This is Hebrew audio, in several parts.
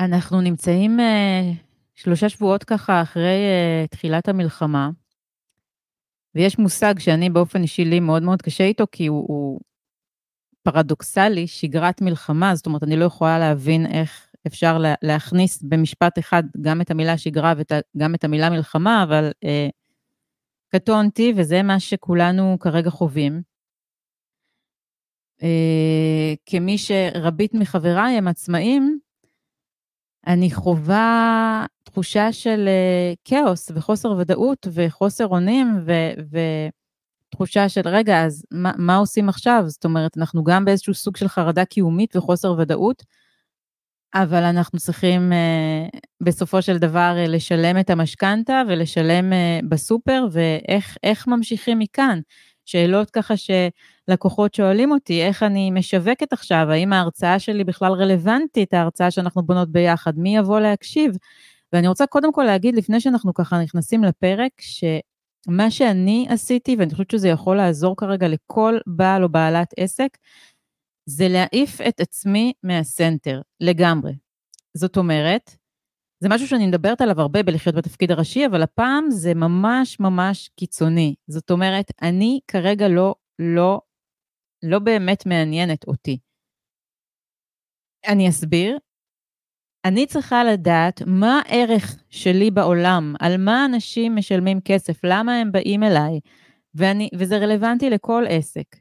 אנחנו נמצאים uh, שלושה שבועות ככה אחרי uh, תחילת המלחמה, ויש מושג שאני באופן אישי לי מאוד מאוד קשה איתו, כי הוא, הוא פרדוקסלי, שגרת מלחמה, זאת אומרת, אני לא יכולה להבין איך אפשר לה, להכניס במשפט אחד גם את המילה שגרה וגם את המילה מלחמה, אבל uh, קטונתי, וזה מה שכולנו כרגע חווים. Uh, כמי שרבית מחבריי הם עצמאים, אני חווה תחושה של אה, כאוס וחוסר ודאות וחוסר אונים ותחושה של רגע, אז מה, מה עושים עכשיו? זאת אומרת, אנחנו גם באיזשהו סוג של חרדה קיומית וחוסר ודאות, אבל אנחנו צריכים uh, בסופו של דבר uh, לשלם את המשכנתה ולשלם בסופר, ואיך ממשיכים מכאן? שאלות ככה שלקוחות שואלים אותי, איך אני משווקת עכשיו, האם ההרצאה שלי בכלל רלוונטית, ההרצאה שאנחנו בונות ביחד, מי יבוא להקשיב? ואני רוצה קודם כל להגיד, לפני שאנחנו ככה נכנסים לפרק, שמה שאני עשיתי, ואני חושבת שזה יכול לעזור כרגע לכל בעל או בעלת עסק, זה להעיף את עצמי מהסנטר, לגמרי. זאת אומרת, זה משהו שאני מדברת עליו הרבה בלחיות בתפקיד הראשי, אבל הפעם זה ממש ממש קיצוני. זאת אומרת, אני כרגע לא, לא, לא באמת מעניינת אותי. אני אסביר. אני צריכה לדעת מה הערך שלי בעולם, על מה אנשים משלמים כסף, למה הם באים אליי, ואני, וזה רלוונטי לכל עסק.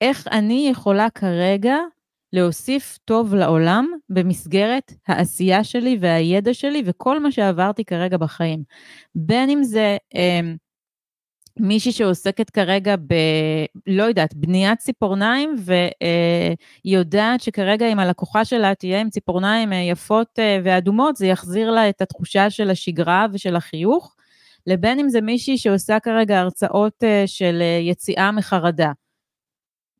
איך אני יכולה כרגע להוסיף טוב לעולם במסגרת העשייה שלי והידע שלי וכל מה שעברתי כרגע בחיים. בין אם זה אה, מישהי שעוסקת כרגע ב... לא יודעת, בניית ציפורניים, והיא אה, יודעת שכרגע אם הלקוחה שלה תהיה עם ציפורניים אה, יפות אה, ואדומות, זה יחזיר לה את התחושה של השגרה ושל החיוך, לבין אם זה מישהי שעושה כרגע הרצאות של אה, יציאה מחרדה.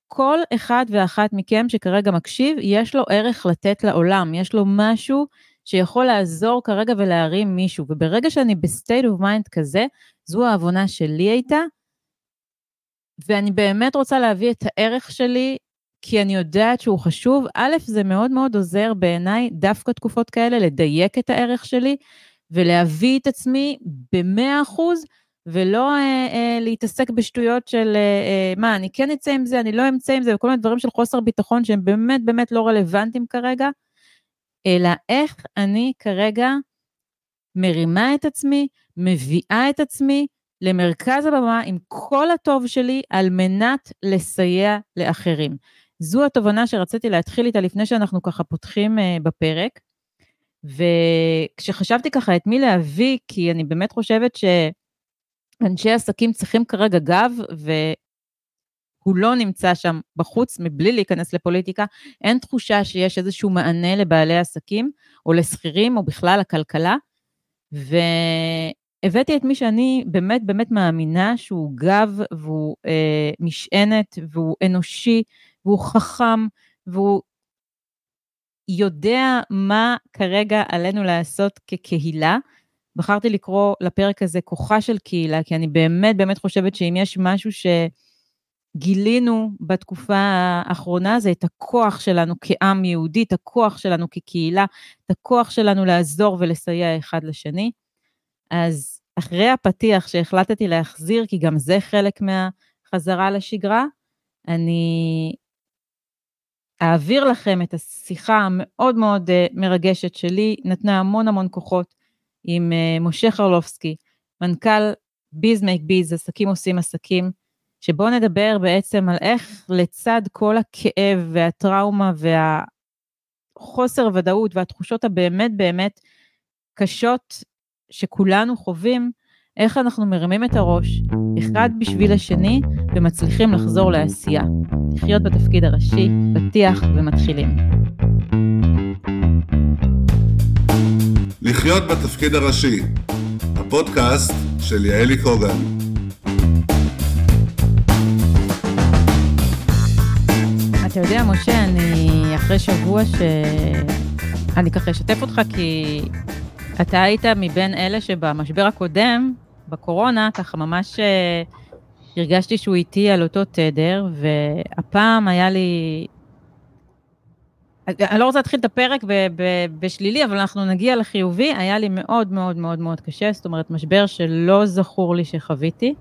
כל אחד ואחת מכם שכרגע מקשיב, יש לו ערך לתת לעולם, יש לו משהו שיכול לעזור כרגע ולהרים מישהו. וברגע שאני ב state of mind כזה, זו העוונה שלי הייתה, ואני באמת רוצה להביא את הערך שלי, כי אני יודעת שהוא חשוב. א', זה מאוד מאוד עוזר בעיניי, דווקא תקופות כאלה, לדייק את הערך שלי, ולהביא את עצמי במאה אחוז ולא אה, אה, להתעסק בשטויות של אה, אה, מה, אני כן אצא עם זה, אני לא אמצא עם זה, וכל מיני דברים של חוסר ביטחון שהם באמת באמת לא רלוונטיים כרגע, אלא איך אני כרגע מרימה את עצמי, מביאה את עצמי למרכז הבמה עם כל הטוב שלי על מנת לסייע לאחרים. זו התובנה שרציתי להתחיל איתה לפני שאנחנו ככה פותחים אה, בפרק. וכשחשבתי ככה את מי להביא, כי אני באמת חושבת ש... אנשי עסקים צריכים כרגע גב, והוא לא נמצא שם בחוץ מבלי להיכנס לפוליטיקה, אין תחושה שיש איזשהו מענה לבעלי עסקים, או לשכירים, או בכלל לכלכלה, והבאתי את מי שאני באמת באמת מאמינה שהוא גב, והוא אה, משענת, והוא אנושי, והוא חכם, והוא יודע מה כרגע עלינו לעשות כקהילה, בחרתי לקרוא לפרק הזה כוחה של קהילה, כי אני באמת באמת חושבת שאם יש משהו שגילינו בתקופה האחרונה, זה את הכוח שלנו כעם יהודי, את הכוח שלנו כקהילה, את הכוח שלנו לעזור ולסייע אחד לשני. אז אחרי הפתיח שהחלטתי להחזיר, כי גם זה חלק מהחזרה לשגרה, אני אעביר לכם את השיחה המאוד מאוד אה, מרגשת שלי, נתנה המון המון כוחות עם uh, משה חרלובסקי, מנכ"ל ביז מייק ביז, עסקים עושים עסקים, שבואו נדבר בעצם על איך לצד כל הכאב והטראומה והחוסר ודאות והתחושות הבאמת באמת קשות שכולנו חווים, איך אנחנו מרימים את הראש, אחד בשביל השני, ומצליחים לחזור לעשייה. לחיות בתפקיד הראשי, פתיח ומתחילים. לחיות בתפקיד הראשי, הפודקאסט של יעלי קוגן. אתה יודע, משה, אני אחרי שבוע ש... אני ככה אשתף אותך כי אתה היית מבין אלה שבמשבר הקודם, בקורונה, ככה ממש אה, הרגשתי שהוא איתי על אותו תדר, והפעם היה לי אני לא רוצה להתחיל את הפרק ב- ב- בשלילי, אבל אנחנו נגיע לחיובי. היה לי מאוד מאוד מאוד מאוד קשה, זאת אומרת, משבר שלא זכור לי שחוויתי.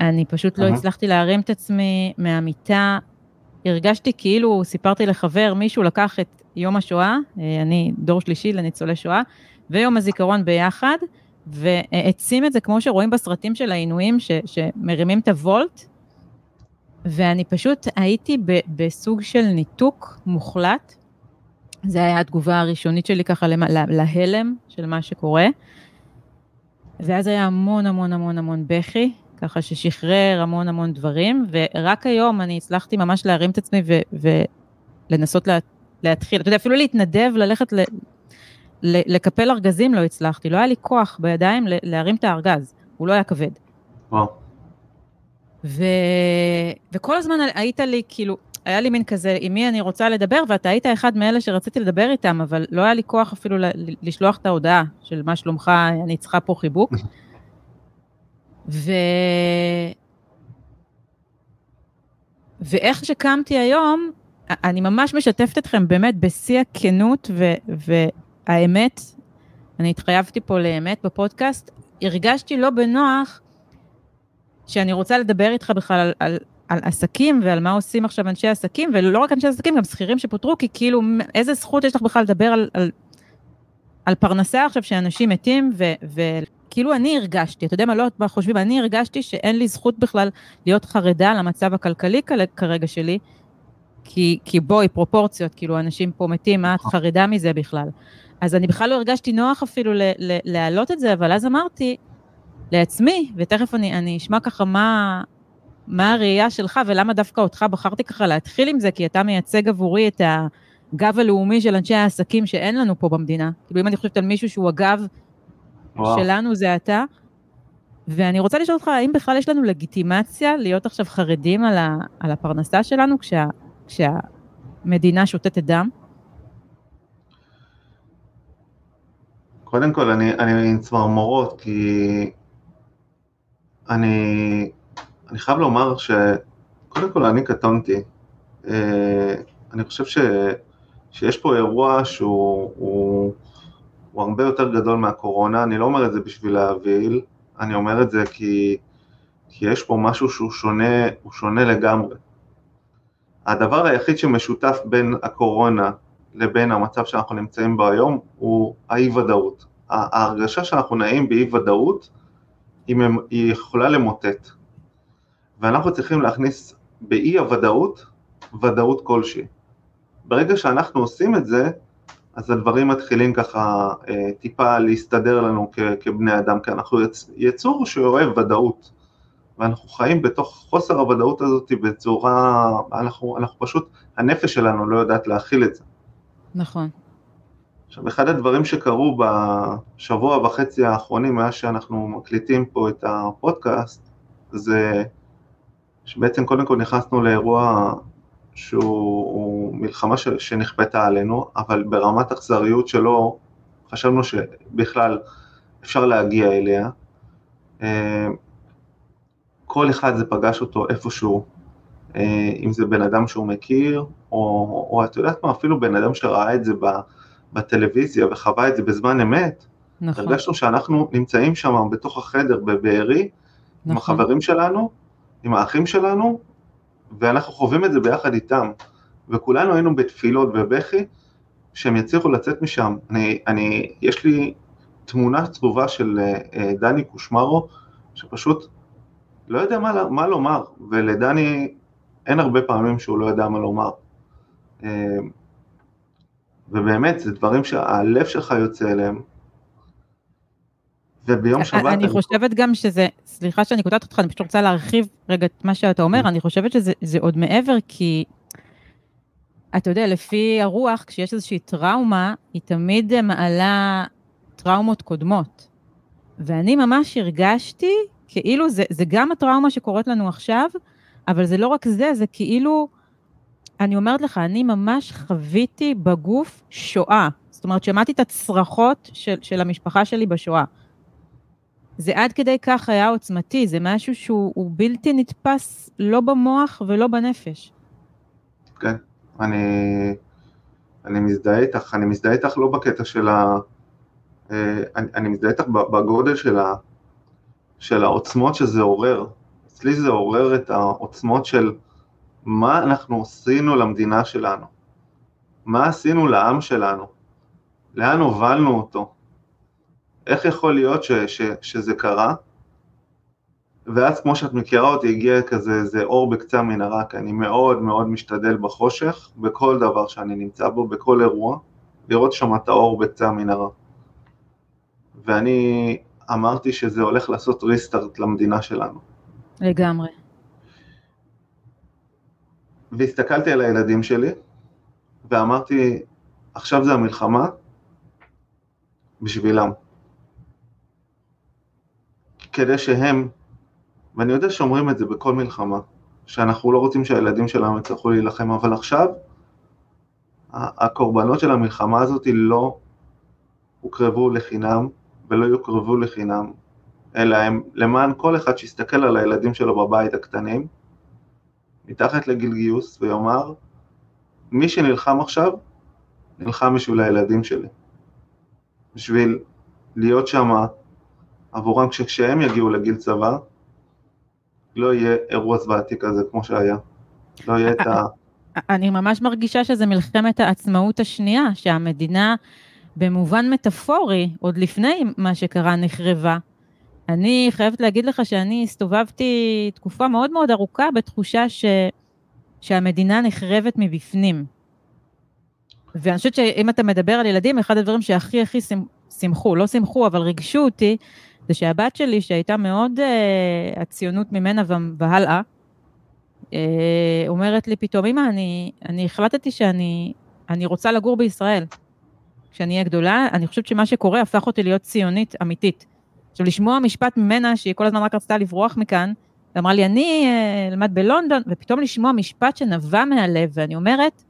אני פשוט לא. הצלחתי להרים את עצמי מהמיטה. הרגשתי כאילו, סיפרתי לחבר, מישהו לקח את יום השואה, אה, אני דור שלישי לניצולי שואה, ויום הזיכרון ביחד, והעצים את זה כמו שרואים בסרטים של העינויים, ש- שמרימים את הוולט, ואני פשוט הייתי ב- בסוג של ניתוק מוחלט. זו הייתה התגובה הראשונית שלי ככה לה- להלם של מה שקורה. ואז היה המון המון המון המון בכי, ככה ששחרר המון המון דברים, ורק היום אני הצלחתי ממש להרים את עצמי ו- ולנסות לה- להתחיל, אתה יודע, אפילו להתנדב, ללכת ל- ל- לקפל ארגזים לא הצלחתי, לא היה לי כוח בידיים להרים את הארגז, הוא לא היה כבד. וואו. ו... וכל הזמן היית לי, כאילו, היה לי מין כזה, עם מי אני רוצה לדבר, ואתה היית אחד מאלה שרציתי לדבר איתם, אבל לא היה לי כוח אפילו לשלוח את ההודעה של מה שלומך, אני צריכה פה חיבוק. ו... ואיך שקמתי היום, אני ממש משתפת אתכם באמת בשיא הכנות ו... והאמת, אני התחייבתי פה לאמת בפודקאסט, הרגשתי לא בנוח שאני רוצה לדבר איתך בכלל על, על, על עסקים ועל מה עושים עכשיו אנשי עסקים, ולא רק אנשי עסקים, גם שכירים שפוטרו, כי כאילו, איזה זכות יש לך בכלל לדבר על, על, על פרנסה עכשיו שאנשים מתים, ו, וכאילו אני הרגשתי, אתה יודע מה, לא מה חושבים, אני הרגשתי שאין לי זכות בכלל להיות חרדה למצב הכלכלי כל- כרגע שלי, כי, כי בואי, פרופורציות, כאילו, אנשים פה מתים, מה את חרדה מזה בכלל? אז אני בכלל לא הרגשתי נוח אפילו להעלות את זה, אבל אז אמרתי, לעצמי, ותכף אני, אני אשמע ככה מה, מה הראייה שלך ולמה דווקא אותך בחרתי ככה להתחיל עם זה, כי אתה מייצג עבורי את הגב הלאומי של אנשי העסקים שאין לנו פה במדינה. כאילו אם אני חושבת על מישהו שהוא הגב וואו. שלנו, זה אתה. ואני רוצה לשאול אותך, האם בכלל יש לנו לגיטימציה להיות עכשיו חרדים על, ה, על הפרנסה שלנו כשה, כשהמדינה שותתת דם? קודם כל, אני, אני עם צמרמורות, כי אני, אני חייב לומר שקודם כל אני קטונתי. אה, אני חושב ש, שיש פה אירוע שהוא הוא, הוא הרבה יותר גדול מהקורונה, אני לא אומר את זה בשביל להבהיל, אני אומר את זה כי, כי יש פה משהו שהוא שונה, הוא שונה לגמרי. הדבר היחיד שמשותף בין הקורונה לבין המצב שאנחנו נמצאים בו היום הוא האי ודאות. ההרגשה שאנחנו נעים באי ודאות היא, יכולה למוטט. ואנחנו צריכים להכניס באי הוודאות ודאות כלשהי. ברגע שאנחנו עושים את זה, אז הדברים מתחילים ככה אה, טיפה להסתדר לנו כבני אדם, כי אנחנו יצ- יצור שאוהב ודאות. ואנחנו חיים בתוך חוסר הוודאות הזאת בצורה, אנחנו, אנחנו פשוט, הנפש שלנו לא יודעת להכיל את זה. נכון. עכשיו, אחד הדברים שקרו בשבוע וחצי האחרונים, מאז שאנחנו מקליטים פה את הפודקאסט, זה שבעצם קודם כל נכנסנו לאירוע שהוא מלחמה ש, שנכפתה עלינו, אבל ברמת אכזריות שלא חשבנו שבכלל אפשר להגיע אליה. כל אחד זה פגש אותו איפשהו, אה, אם זה בן אדם שהוא מכיר, או, או את יודעת מה, אפילו בן אדם שראה את זה. בטלוויזיה וחווה את זה בזמן אמת, נכון. הרגשנו שאנחנו נמצאים שם בתוך החדר בבארי, עם נכון. החברים שלנו, עם האחים שלנו, ואנחנו חווים את זה ביחד איתם. וכולנו היינו בתפילות ובכי, שהם יצליחו לצאת משם. אני, אני, יש לי תמונה צרובה של אה, אה, דני קושמרו, שפשוט לא יודע מה, מה לומר, ולדני אין הרבה פעמים שהוא לא יודע מה לומר. אה, ובאמת, זה דברים שהלב שלך יוצא אליהם. וביום שבת... אני חושבת גם שזה, סליחה שאני קוטעת אותך, אני פשוט רוצה להרחיב רגע את מה שאתה אומר, אני חושבת שזה זה עוד מעבר, כי אתה יודע, לפי הרוח, כשיש איזושהי טראומה, היא תמיד מעלה טראומות קודמות. ואני ממש הרגשתי כאילו זה, זה גם הטראומה שקורית לנו עכשיו, אבל זה לא רק זה, זה כאילו, אני אומרת לך, אני ממש חוויתי בגוף שואה. זאת אומרת, שמעתי את הצרחות של, של המשפחה שלי בשואה. זה עד כדי כך היה עוצמתי, זה משהו שהוא הוא בלתי נתפס לא במוח ולא בנפש. כן, אני, אני מזדהה איתך, אני מזדהה איתך לא בקטע של ה... אה, אני, אני מזדהה איתך בגודל של, ה, של העוצמות שזה עורר. אצלי זה עורר את העוצמות של מה אנחנו עשינו למדינה שלנו, מה עשינו לעם שלנו, לאן הובלנו אותו, איך יכול להיות ש, ש, שזה קרה, ואז כמו שאת מכירה אותי הגיע כזה איזה אור בקצה המנהרה, כי אני מאוד מאוד משתדל בחושך, בכל דבר שאני נמצא בו, בכל אירוע, לראות שם את האור בקצה המנהרה. ואני אמרתי שזה הולך לעשות ריסטארט למדינה שלנו. לגמרי. והסתכלתי על הילדים שלי, ואמרתי, עכשיו זה המלחמה בשבילם. כדי שהם, ואני יודע שאומרים את זה בכל מלחמה, שאנחנו לא רוצים שהילדים שלנו יצטרכו להילחם, אבל עכשיו הקורבנות של המלחמה הזאת לא הוקרבו לחינם ולא יוקרבו לחינם, אלא הם למען כל אחד שיסתכל על הילדים שלו בבית הקטנים, מתחת לגיל גיוס, ויאמר, מי שנלחם עכשיו, נלחם בשביל הילדים שלי. בשביל להיות שם עבורם כשהם יגיעו לגיל צבא, לא יהיה אירוע זוועתי כזה כמו שהיה. לא יהיה את ה... אני ממש מרגישה שזה מלחמת העצמאות השנייה, שהמדינה במובן מטאפורי, עוד לפני מה שקרה, נחרבה. אני חייבת להגיד לך שאני הסתובבתי תקופה מאוד מאוד ארוכה בתחושה ש... שהמדינה נחרבת מבפנים. ואני חושבת שאם אתה מדבר על ילדים, אחד הדברים שהכי הכי שמחו, לא שמחו, אבל ריגשו אותי, זה שהבת שלי, שהייתה מאוד uh, הציונות ממנה והלאה, uh, אומרת לי פתאום, אמא, אני, אני החלטתי שאני אני רוצה לגור בישראל. כשאני אהיה גדולה, אני חושבת שמה שקורה הפך אותי להיות ציונית אמיתית. עכשיו, לשמוע משפט ממנה, שהיא כל הזמן רק רצתה לברוח מכאן, ואמרה לי, אני אה, אלמד בלונדון, ופתאום לשמוע משפט שנבע מהלב, ואני אומרת,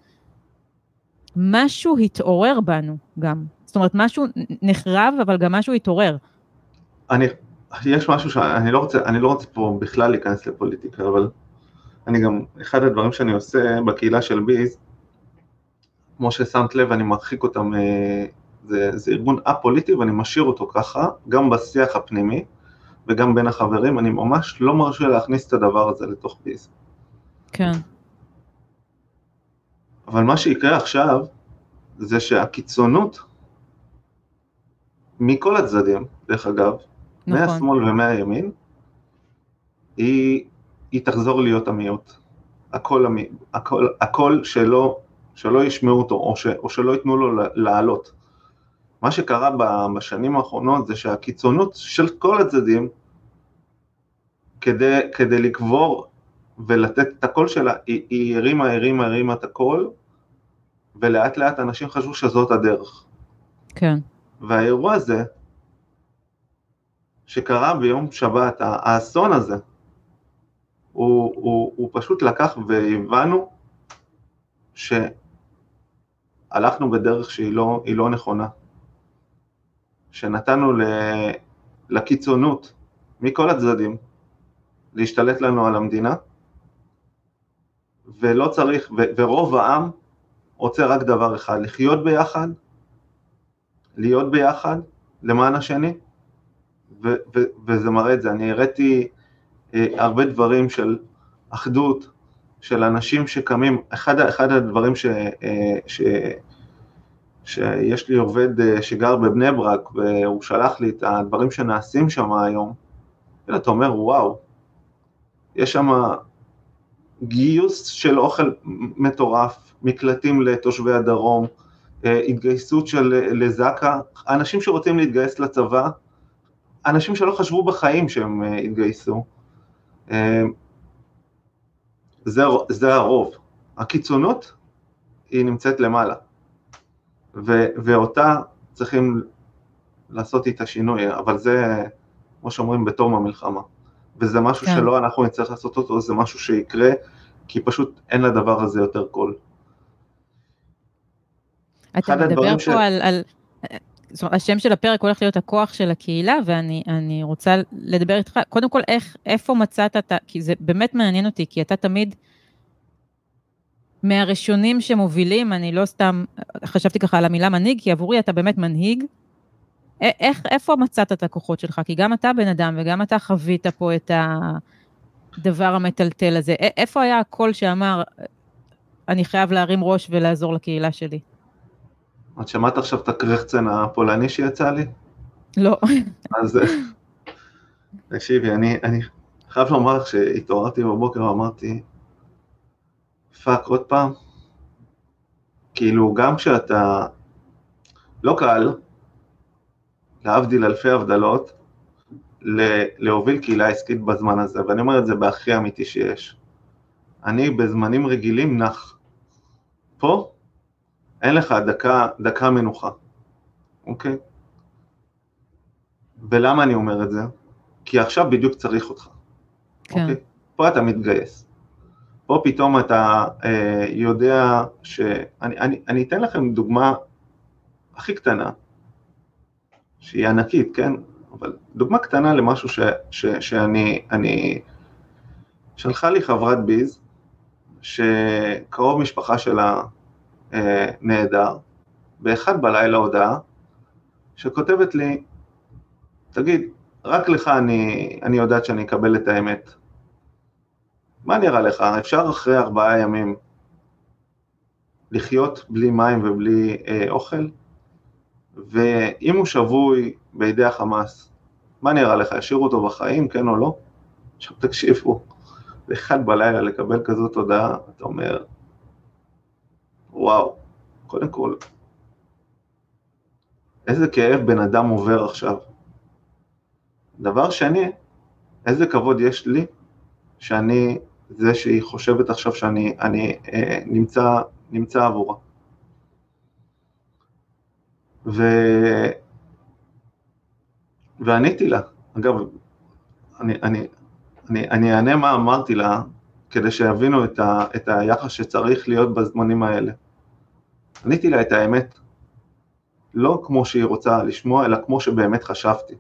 משהו התעורר בנו גם. זאת אומרת, משהו נחרב, אבל גם משהו התעורר. אני, יש משהו שאני לא רוצה, אני לא רוצה פה בכלל להיכנס לפוליטיקה, אבל אני גם, אחד הדברים שאני עושה בקהילה של ביז, כמו ששמת לב, אני מרחיק אותם, אה, זה, זה ארגון א-פוליטי ואני משאיר אותו ככה, גם בשיח הפנימי וגם בין החברים, אני ממש לא מרשה להכניס את הדבר הזה לתוך ביז. כן. אבל מה שיקרה עכשיו, זה שהקיצונות, מכל הצדדים, דרך אגב, נכון. מהשמאל ומהימין, היא, היא תחזור להיות המיעוט. הכל, הכל, הכל שלא שלא ישמעו אותו או, ש, או שלא ייתנו לו לעלות. מה שקרה בשנים האחרונות זה שהקיצונות של כל הצדדים, כדי, כדי לקבור ולתת את הקול שלה, היא, היא הרימה, הרימה, הרימה את הקול, ולאט לאט אנשים חשבו שזאת הדרך. כן. והאירוע הזה, שקרה ביום שבת, האסון הזה, הוא, הוא, הוא פשוט לקח והבנו ש, הלכנו בדרך שהיא לא, לא נכונה, שנתנו ל, לקיצונות מכל הצדדים להשתלט לנו על המדינה, ולא צריך, ו, ורוב העם רוצה רק דבר אחד, לחיות ביחד, להיות ביחד למען השני, ו, ו, וזה מראה את זה. אני הראיתי אה, הרבה דברים של אחדות, של אנשים שקמים, אחד, אחד הדברים ש, אה, ש, שיש לי עובד אה, שגר בבני ברק והוא שלח לי את הדברים שנעשים שם היום, אתה אומר וואו, יש שם גיוס של אוכל מטורף, מקלטים לתושבי הדרום, אה, התגייסות של לזק"א, אנשים שרוצים להתגייס לצבא, אנשים שלא חשבו בחיים שהם יתגייסו. זה, זה הרוב. הקיצונות, היא נמצאת למעלה. ו, ואותה צריכים לעשות איתה שינוי, אבל זה, כמו שאומרים, בתום המלחמה. וזה משהו כן. שלא אנחנו נצטרך לעשות אותו, זה משהו שיקרה, כי פשוט אין לדבר הזה יותר קול. אתה מדבר פה ש... על, על, השם של הפרק הולך להיות הכוח של הקהילה, ואני רוצה לדבר איתך, קודם כל, איך, איפה מצאת, אתה, כי זה באמת מעניין אותי, כי אתה תמיד מהראשונים שמובילים, אני לא סתם חשבתי ככה על המילה מנהיג, כי עבורי אתה באמת מנהיג. איך, איפה מצאת את הכוחות שלך? כי גם אתה בן אדם וגם אתה חווית פה את הדבר המטלטל הזה. איפה היה הקול שאמר, אני חייב להרים ראש ולעזור לקהילה שלי? את שמעת עכשיו את הקרחצן הפולני שיצא לי? לא. אז תקשיבי, אני, אני חייב לומר לך שהתעוררתי בבוקר ואמרתי, fuck, עוד פעם? כאילו, גם כשאתה... לא קל, להבדיל אלפי הבדלות, להוביל קהילה עסקית בזמן הזה, ואני אומר את זה בהכי אמיתי שיש. אני בזמנים רגילים נח. פה אין לך דקה, דקה מנוחה, אוקיי? ולמה אני אומר את זה? כי עכשיו בדיוק צריך אותך. כן. אוקיי? פה אתה מתגייס. פה פתאום אתה אה, יודע ש... אני, אני, אני אתן לכם דוגמה הכי קטנה, שהיא ענקית, כן? אבל דוגמה קטנה למשהו ש, ש, שאני... אני... שלחה לי חברת ביז, שקרוב משפחה שלה אה, נהדר, באחד בלילה הודעה, שכותבת לי, תגיד, רק לך אני, אני יודעת שאני אקבל את האמת. מה נראה לך, אפשר אחרי ארבעה ימים לחיות בלי מים ובלי אה, אוכל? ואם הוא שבוי בידי החמאס, מה נראה לך, ישאירו אותו בחיים, כן או לא? עכשיו תקשיבו, באחד בלילה לקבל כזאת הודעה, אתה אומר, וואו, קודם כל, איזה כאב בן אדם עובר עכשיו. דבר שני, איזה כבוד יש לי שאני זה שהיא חושבת עכשיו שאני אני, אה, נמצא, נמצא עבורה. ו... ועניתי לה, אגב, אני, אני, אני, אני אענה מה אמרתי לה, כדי שיבינו את, ה, את היחס שצריך להיות בזמנים האלה. עניתי לה את האמת, לא כמו שהיא רוצה לשמוע, אלא כמו שבאמת חשבתי.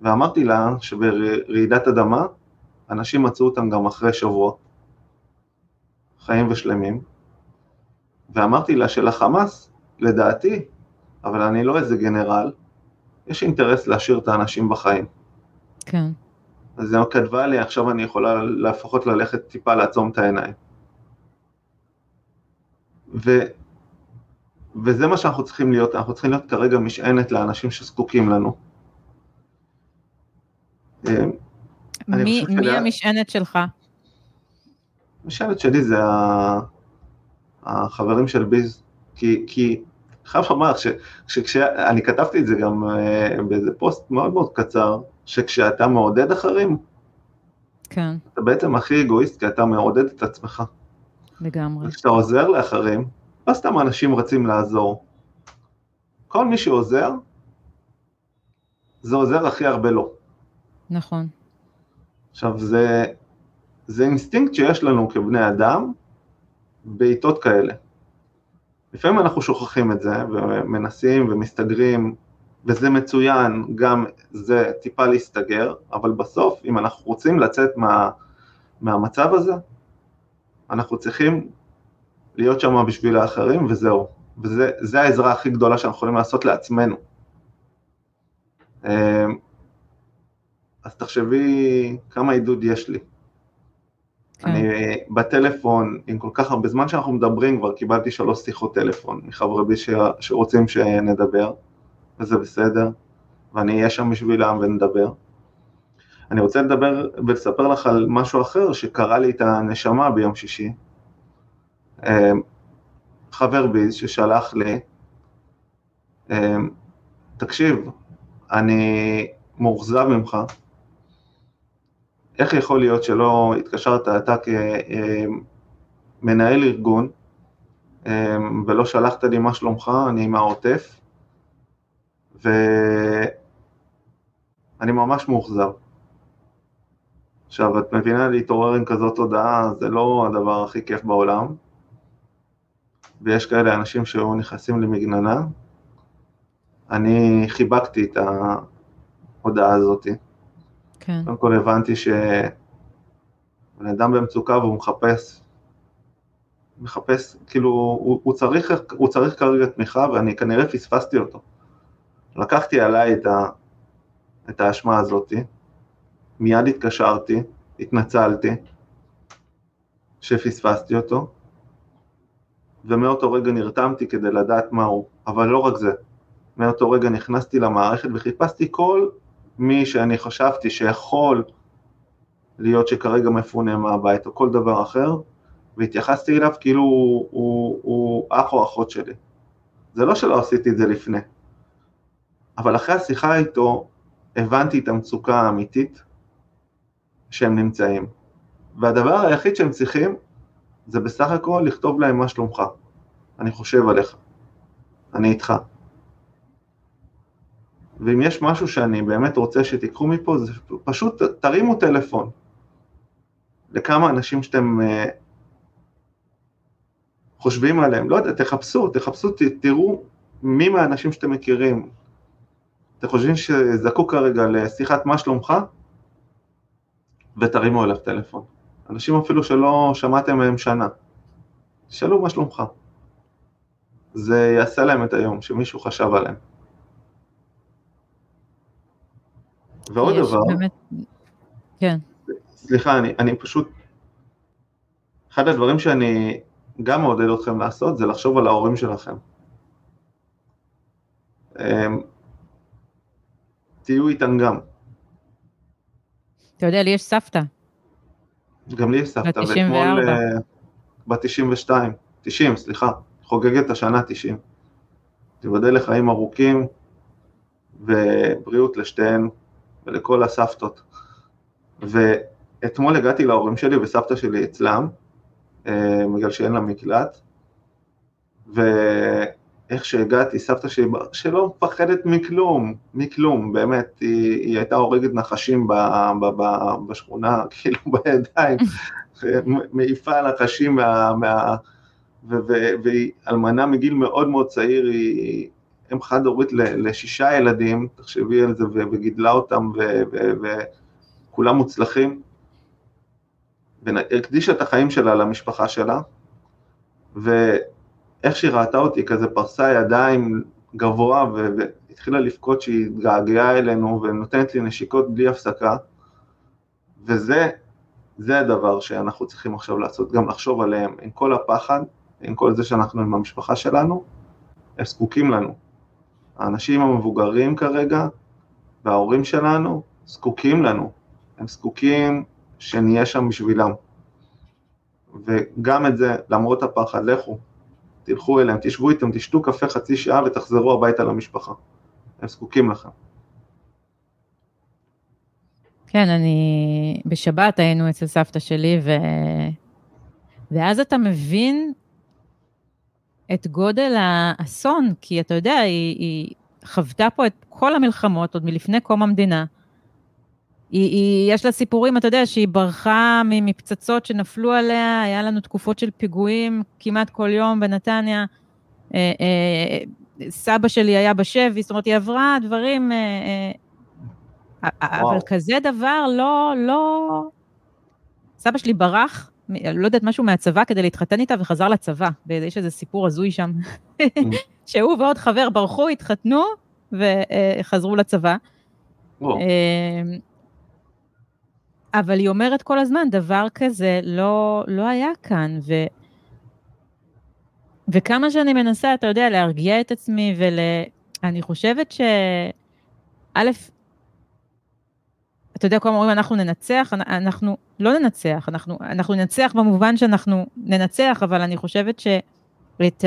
ואמרתי לה שברעידת אדמה, אנשים מצאו אותם גם אחרי שבוע, חיים ושלמים, ואמרתי לה שלחמאס, לדעתי, אבל אני לא איזה גנרל, יש אינטרס להשאיר את האנשים בחיים. כן. אז היא כתבה לי, עכשיו אני יכולה לפחות ללכת טיפה לעצום את העיניים. ו, וזה מה שאנחנו צריכים להיות, אנחנו צריכים להיות כרגע משענת לאנשים שזקוקים לנו. אה, מי, מי שלה... המשענת שלך? המשענת שלי זה החברים של ביז, כי, כי חייב לומר שכשאני כתבתי את זה גם אה, באיזה פוסט מאוד מאוד קצר, שכשאתה מעודד אחרים, כן. אתה בעצם הכי אגואיסט, כי אתה מעודד את עצמך. לגמרי. כשאתה עוזר לאחרים, לא סתם אנשים רצים לעזור. כל מי שעוזר, זה עוזר הכי הרבה לו. נכון. עכשיו, זה, זה אינסטינקט שיש לנו כבני אדם בעיתות כאלה. לפעמים אנחנו שוכחים את זה ומנסים ומסתגרים, וזה מצוין, גם זה טיפה להסתגר, אבל בסוף, אם אנחנו רוצים לצאת מה, מהמצב הזה, אנחנו צריכים להיות שם בשביל האחרים וזהו. וזה העזרה הכי גדולה שאנחנו יכולים לעשות לעצמנו. אמ, אז תחשבי כמה עידוד יש לי. כן. אני בטלפון, עם כל כך הרבה זמן שאנחנו מדברים, כבר קיבלתי שלוש שיחות טלפון מחברי בי שרוצים שנדבר, וזה בסדר, ואני אהיה שם בשבילם ונדבר. אני רוצה לדבר ולספר לך על משהו אחר שקרה לי את הנשמה ביום שישי. אמ, חבר ביז ששלח לי, אמ, תקשיב, אני מאוכזב ממך, איך יכול להיות שלא התקשרת אתה כמנהל ארגון אמ, ולא שלחת לי מה שלומך, אני מהעוטף, ואני ממש מאוכזב. עכשיו, את מבינה, להתעורר עם כזאת הודעה זה לא הדבר הכי כיף בעולם, ויש כאלה אנשים שהיו נכנסים למגננה. אני חיבקתי את ההודעה הזאתי. כן. קודם כל הבנתי שבן אדם במצוקה והוא מחפש מחפש, כאילו, הוא, הוא, צריך, הוא צריך כרגע תמיכה ואני כנראה פספסתי אותו. לקחתי עליי את, ה, את האשמה הזאתי, מיד התקשרתי, התנצלתי, שפספסתי אותו, ומאותו רגע נרתמתי כדי לדעת מה הוא, אבל לא רק זה, מאותו רגע נכנסתי למערכת וחיפשתי כל מי שאני חשבתי שיכול להיות שכרגע מפונה מהבית או כל דבר אחר, והתייחסתי אליו כאילו הוא, הוא, הוא אח או אחות שלי. זה לא שלא עשיתי את זה לפני, אבל אחרי השיחה איתו הבנתי את המצוקה האמיתית שהם נמצאים. והדבר היחיד שהם צריכים זה בסך הכל לכתוב להם מה שלומך. אני חושב עליך, אני איתך. ואם יש משהו שאני באמת רוצה שתיקחו מפה, זה פשוט תרימו טלפון לכמה אנשים שאתם uh, חושבים עליהם, לא יודע, תחפשו, תחפשו, תראו מי מהאנשים שאתם מכירים, אתם חושבים שזקוק כרגע לשיחת מה שלומך, ותרימו אליו טלפון. אנשים אפילו שלא שמעתם מהם שנה, תשאלו מה שלומך. זה יעשה להם את היום, שמישהו חשב עליהם. ועוד דבר, באמת... כן. סליחה, אני, אני פשוט, אחד הדברים שאני גם מעודד אתכם לעשות זה לחשוב על ההורים שלכם. תהיו איתם גם. אתה יודע, לי יש סבתא. גם לי יש סבתא, ואתמול, בת 92, 90, סליחה, חוגגת השנה 90. תיבדל לחיים ארוכים ובריאות לשתיהן ולכל הסבתות. ואתמול הגעתי להורים שלי וסבתא שלי אצלם, אה, בגלל שאין לה מקלט, ואיך שהגעתי, סבתא שלי, שלא מפחדת מכלום, מכלום, באמת, היא, היא הייתה הורגת נחשים ב, ב, ב, בשכונה, כאילו בידיים, מעיפה נחשים מה... מה והיא אלמנה מגיל מאוד מאוד צעיר, היא אם חד הורית לשישה ילדים, תחשבי על זה, וגידלה אותם, וכולם מוצלחים, והקדישה את החיים שלה למשפחה שלה, ואיך שהיא ראתה אותי, כזה פרסה ידיים גבוה, והתחילה לבכות שהיא התגעגעה אלינו, ונותנת לי נשיקות בלי הפסקה, וזה, זה הדבר שאנחנו צריכים עכשיו לעשות, גם לחשוב עליהם, עם כל הפחד, עם כל זה שאנחנו עם המשפחה שלנו, הם זקוקים לנו. האנשים המבוגרים כרגע וההורים שלנו זקוקים לנו, הם זקוקים שנהיה שם בשבילם. וגם את זה, למרות הפחד, לכו, תלכו אליהם, תשבו איתם, תשתו קפה חצי שעה ותחזרו הביתה למשפחה. הם זקוקים לכם. כן, אני... בשבת היינו אצל סבתא שלי, ו... ואז אתה מבין את גודל האסון, כי אתה יודע, היא, היא חוותה פה את כל המלחמות עוד מלפני קום המדינה. היא, היא, יש לה סיפורים, אתה יודע, שהיא ברחה מפצצות שנפלו עליה, היה לנו תקופות של פיגועים כמעט כל יום בנתניה. אה, אה, סבא שלי היה בשבי, זאת אומרת, היא עברה דברים, אה, אבל כזה דבר לא, לא... סבא שלי ברח לא יודעת, משהו מהצבא כדי להתחתן איתה וחזר לצבא. ויש איזה סיפור הזוי שם, שהוא ועוד חבר ברחו, התחתנו וחזרו לצבא. אבל היא אומרת כל הזמן, דבר כזה לא, לא היה כאן, ו... וכמה שאני מנסה, אתה יודע, להרגיע את עצמי ול... אני חושבת ש... א', אתה יודע, כל אומרים, אנחנו ננצח, אנחנו לא ננצח, אנחנו, אנחנו ננצח במובן שאנחנו ננצח, אבל אני חושבת שאת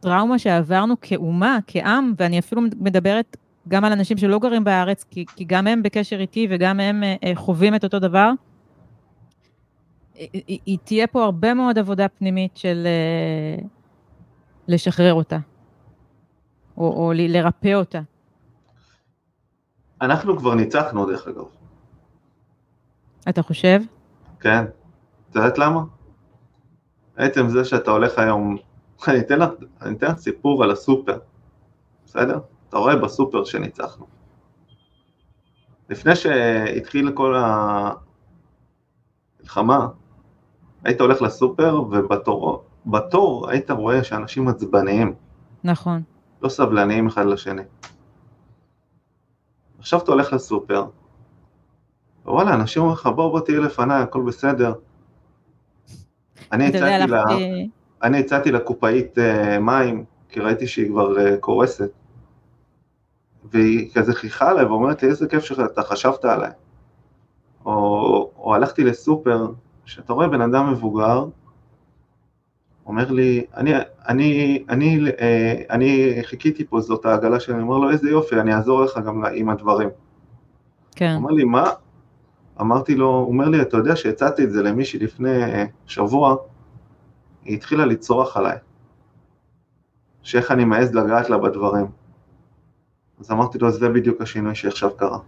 הטראומה שעברנו כאומה, כעם, ואני אפילו מדברת גם על אנשים שלא גרים בארץ, כי, כי גם הם בקשר איתי וגם הם אה, אה, חווים את אותו דבר, היא, היא תהיה פה הרבה מאוד עבודה פנימית של אה, לשחרר אותה, או, או לרפא אותה. אנחנו כבר ניצחנו דרך אגב. אתה חושב? כן. את יודעת למה? עצם זה שאתה הולך היום, אני אתן לך, אני אתן לך סיפור על הסופר, בסדר? אתה רואה בסופר שניצחנו. לפני שהתחיל כל המלחמה, היית הולך לסופר ובתור בתור היית רואה שאנשים עצבניים, נכון. לא סבלניים אחד לשני. עכשיו אתה הולך לסופר, וואלה, אנשים אומרים לך, בוא בוא תהיה לפניי, הכל בסדר. אני הצעתי לה... אני הצעתי לקופאית uh, מים, כי ראיתי שהיא כבר uh, קורסת. והיא כזה חיכה עליי ואומרת לי, איזה כיף שאתה חשבת עליי. או, או הלכתי לסופר, שאתה רואה בן אדם מבוגר, אומר לי, אני, אני, אני, אה, אני חיכיתי פה, זאת העגלה שלי, אני אומר לו, איזה יופי, אני אעזור לך גם עם הדברים. כן. הוא אומר לי, מה? אמרתי לו, הוא אומר לי, אתה יודע שהצעתי את זה למישהי לפני אה, שבוע, היא התחילה לצרוח עליי, שאיך אני מעז לגעת לה בדברים. אז אמרתי לו, זה בדיוק השינוי שעכשיו קרה.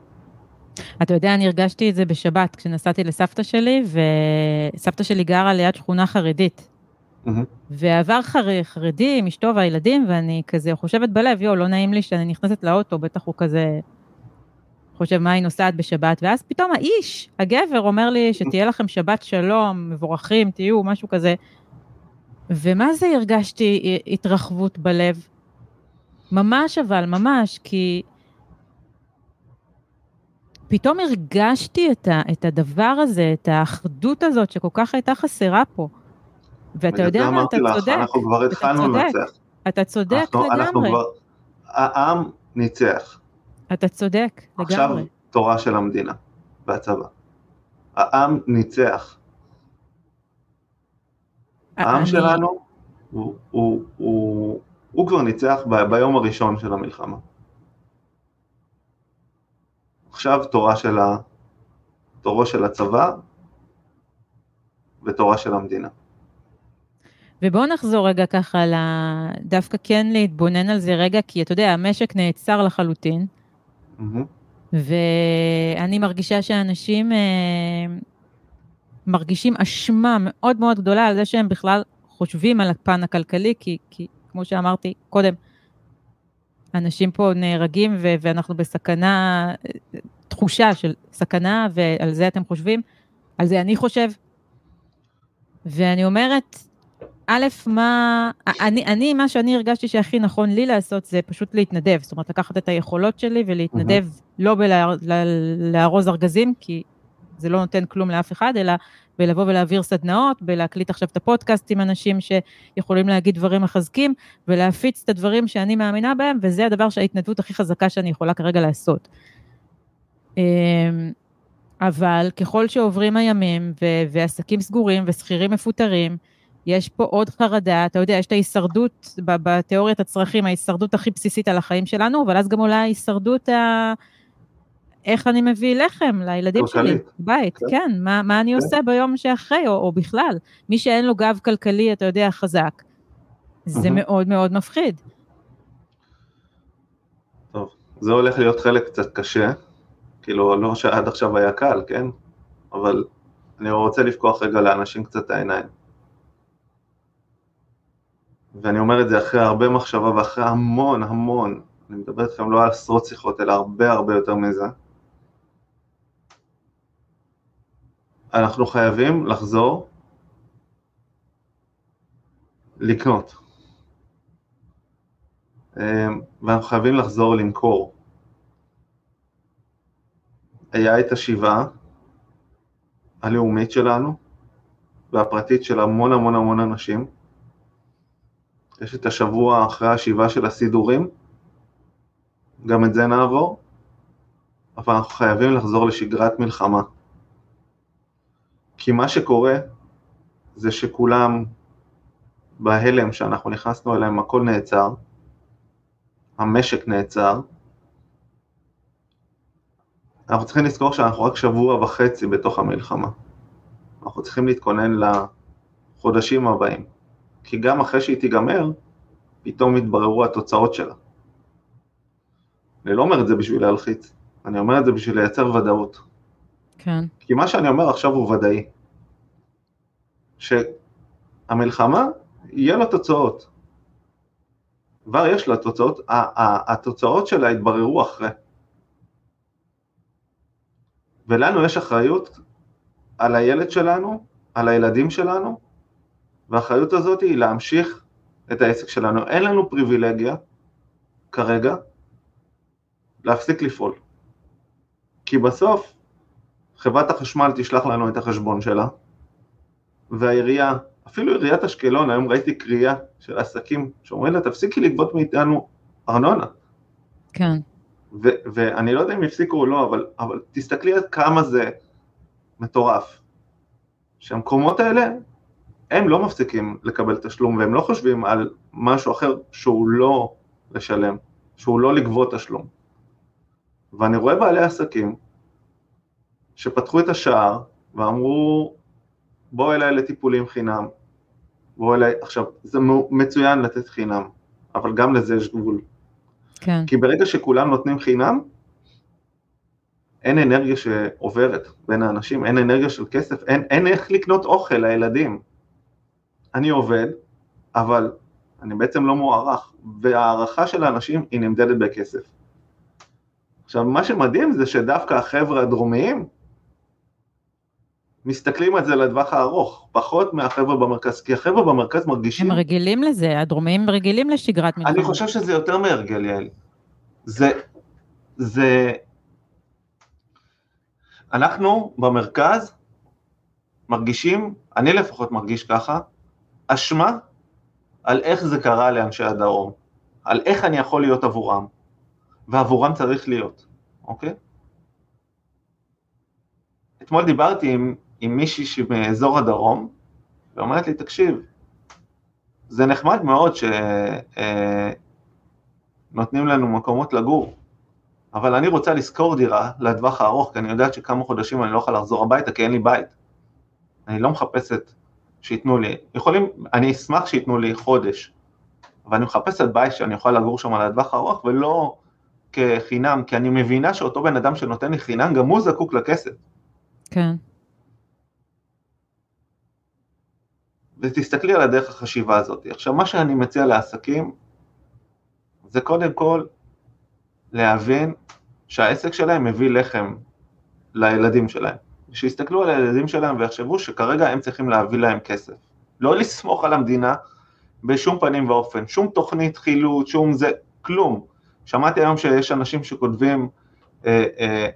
אתה יודע, אני הרגשתי את זה בשבת, כשנסעתי לסבתא שלי, וסבתא שלי גרה ליד שכונה חרדית. ועבר חר... חרדי עם אשתו והילדים, ואני כזה חושבת בלב, יואו, לא נעים לי שאני נכנסת לאוטו, בטח הוא כזה חושב מה היא נוסעת בשבת, ואז פתאום האיש, הגבר, אומר לי שתהיה לכם שבת שלום, מבורכים, תהיו, משהו כזה. ומה זה הרגשתי התרחבות בלב? ממש אבל, ממש, כי פתאום הרגשתי את, ה, את הדבר הזה, את האחדות הזאת שכל כך הייתה חסרה פה. ואתה יודע מה, אתה אמרתי צודק, לך, אנחנו כבר התחלנו לנצח. אתה צודק אנחנו, אנחנו לגמרי, כבר, העם ניצח. אתה צודק עכשיו לגמרי. תורה של המדינה והצבא. העם ניצח. העם אני- שלנו, הוא, הוא, הוא, הוא כבר ניצח ב, ביום הראשון של המלחמה. עכשיו תורה של ה... תורו של הצבא ותורה של המדינה. ובואו נחזור רגע ככה ל... דווקא כן להתבונן על זה רגע, כי אתה יודע, המשק נעצר לחלוטין, מהמם. ואני מרגישה שאנשים אה, מרגישים אשמה מאוד מאוד גדולה על זה שהם בכלל חושבים על הפן הכלכלי, כי, כי כמו שאמרתי קודם, אנשים פה נהרגים ו- ואנחנו בסכנה, תחושה של סכנה, ועל זה אתם חושבים, על זה אני חושב. ואני אומרת, א', מה, אני, אני, מה שאני הרגשתי שהכי נכון לי לעשות זה פשוט להתנדב, זאת אומרת לקחת את היכולות שלי ולהתנדב לא בלארוז ארגזים, כי זה לא נותן כלום לאף אחד, אלא בלבוא ולהעביר סדנאות, בלהקליט עכשיו את הפודקאסט עם אנשים שיכולים להגיד דברים מחזקים, ולהפיץ את הדברים שאני מאמינה בהם, וזה הדבר שההתנדבות הכי חזקה שאני יכולה כרגע לעשות. אמ, אבל ככל שעוברים הימים ו- ועסקים סגורים ושכירים מפוטרים, יש פה עוד חרדה, אתה יודע, יש את ההישרדות, בתיאוריית הצרכים, ההישרדות הכי בסיסית על החיים שלנו, אבל אז גם עולה ההישרדות ה... איך אני מביא לחם לילדים שלי, כלכלית. בית, כן. כן, מה, מה אני כן. עושה ביום שאחרי, או, או בכלל. מי שאין לו גב כלכלי, אתה יודע, חזק, זה מהמם. מאוד מאוד מפחיד. טוב, זה הולך להיות חלק קצת קשה, כאילו לא שעד עכשיו היה קל, כן? אבל אני רוצה לפקוח רגע לאנשים קצת את העיניים. ואני אומר את זה אחרי הרבה מחשבה ואחרי המון המון, אני מדבר איתכם לא על עשרות שיחות, אלא הרבה הרבה יותר מזה. אנחנו חייבים לחזור לקנות. אמ, ואנחנו חייבים לחזור למכור. היה את השבעה הלאומית שלנו והפרטית של המון המון המון אנשים. יש את השבוע אחרי השבעה של הסידורים, גם את זה נעבור, אבל אנחנו חייבים לחזור לשגרת מלחמה. כי מה שקורה זה שכולם בהלם שאנחנו נכנסנו אליהם, הכל נעצר, המשק נעצר. אנחנו צריכים לזכור שאנחנו רק שבוע וחצי בתוך המלחמה. אנחנו צריכים להתכונן לחודשים הבאים, כי גם אחרי שהיא תיגמר, פתאום יתבררו התוצאות שלה. אני לא אומר את זה בשביל להלחיץ, אני אומר את זה בשביל לייצר ודאות. כן. כי מה שאני אומר עכשיו הוא ודאי. שהמלחמה, יהיה לה תוצאות. כבר יש לה תוצאות, התוצאות שלה יתבררו אחרי. ולנו יש אחריות על הילד שלנו על הילדים שלנו, והאחריות הזאת היא להמשיך את העסק שלנו. אין לנו פריבילגיה כרגע להפסיק לפעול. כי בסוף חברת החשמל תשלח לנו את החשבון שלה, והעירייה, אפילו עיריית אשקלון, היום ראיתי קריאה של עסקים שאומרים לה, תפסיקי לגבות מאיתנו ארנונה. כן. ו- ואני לא יודע אם יפסיקו או לא, אבל, אבל תסתכלי עד כמה זה מטורף. שהמקומות האלה, הם לא מפסיקים לקבל תשלום, והם לא חושבים על משהו אחר שהוא לא לשלם, שהוא לא לגבות תשלום. ואני רואה בעלי עסקים שפתחו את השער ואמרו, בוא אליי לטיפולים חינם, בוא אליי, עכשיו, זה מצוין לתת חינם, אבל גם לזה יש גבול. כן. כי ברגע שכולם נותנים חינם, אין אנרגיה שעוברת בין האנשים, אין אנרגיה של כסף, אין, אין איך לקנות אוכל לילדים. אני עובד, אבל אני בעצם לא מוערך, והערכה של האנשים היא נמדדת בכסף. עכשיו, מה שמדהים זה שדווקא החבר'ה הדרומיים מסתכלים על זה לטווח הארוך, פחות מהחבר'ה במרכז, כי החבר'ה במרכז מרגישים... הם רגילים לזה, הדרומיים רגילים לשגרת מלחמה. אני חושב שזה יותר מהרגל, יעל. זה, זה... אנחנו במרכז מרגישים, אני לפחות מרגיש ככה, אשמה על איך זה קרה לאנשי הדרום, על איך אני יכול להיות עבורם, ועבורם צריך להיות, אוקיי? אתמול דיברתי עם, עם מישהי שמאזור הדרום, ואומרת לי, תקשיב, זה נחמד מאוד שנותנים אה, לנו מקומות לגור, אבל אני רוצה לשכור דירה לטווח הארוך, כי אני יודעת שכמה חודשים אני לא יכול לחזור הביתה, כי אין לי בית. אני לא מחפשת שייתנו לי, יכולים, אני אשמח שייתנו לי חודש, אבל אני מחפשת בית שאני יכול לגור שם לטווח הארוך, ולא כחינם, כי אני מבינה שאותו בן אדם שנותן לי חינם, גם הוא זקוק לכסף. כן. ותסתכלי על הדרך החשיבה הזאת. עכשיו, מה שאני מציע לעסקים, זה קודם כל להבין שהעסק שלהם מביא לחם לילדים שלהם. שיסתכלו על הילדים שלהם ויחשבו שכרגע הם צריכים להביא להם כסף. לא לסמוך על המדינה בשום פנים ואופן, שום תוכנית חילוט, שום זה, כלום. שמעתי היום שיש אנשים שכותבים, אה, אה,